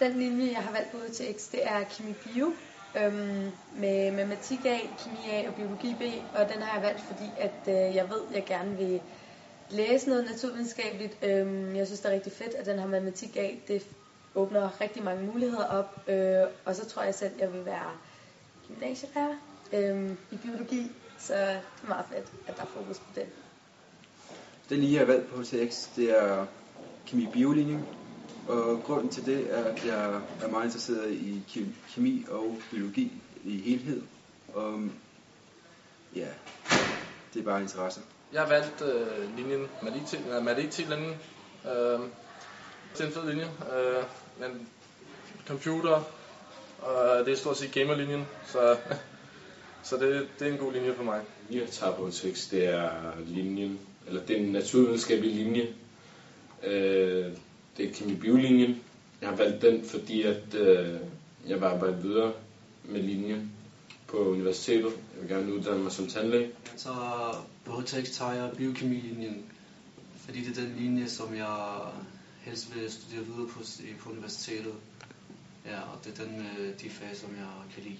Den linje, jeg har valgt på UTX, det er Kemi Bio, øhm, med matematik A, kemi A og biologi B, og den har jeg valgt, fordi at øh, jeg ved, at jeg gerne vil læse noget naturvidenskabeligt. Øhm, jeg synes, det er rigtig fedt, at den har matematik A. Det åbner rigtig mange muligheder op, øh, og så tror jeg selv, at jeg vil være gymnasielærer øh, i biologi, så det er meget fedt, at der er fokus på den. Den lige jeg har valgt på HTX, det er kemi-biolinjen, og grunden til det er, at jeg er meget interesseret i kemi og biologi i helhed. Og ja, det er bare interesse. Jeg har valgt øh, linjen Madet-linjen. Øh, det er en fed linje. Øh, men computer, og det er stort set gamerlinjen, så, så det, det er en god linje for mig. Jeg tager på tekst, det er linjen, eller det er en naturvidenskabelig linje. Øh, det er kemi-biolinjen. Jeg har valgt den, fordi at øh, jeg vil arbejde videre med linjen på universitetet. Jeg vil gerne uddanne mig som tandlæge. Så på HTX tager jeg biokemilinjen, fordi det er den linje, som jeg helst vil studere videre på, på universitetet. Ja, og det er den med de fag, som jeg kan lide.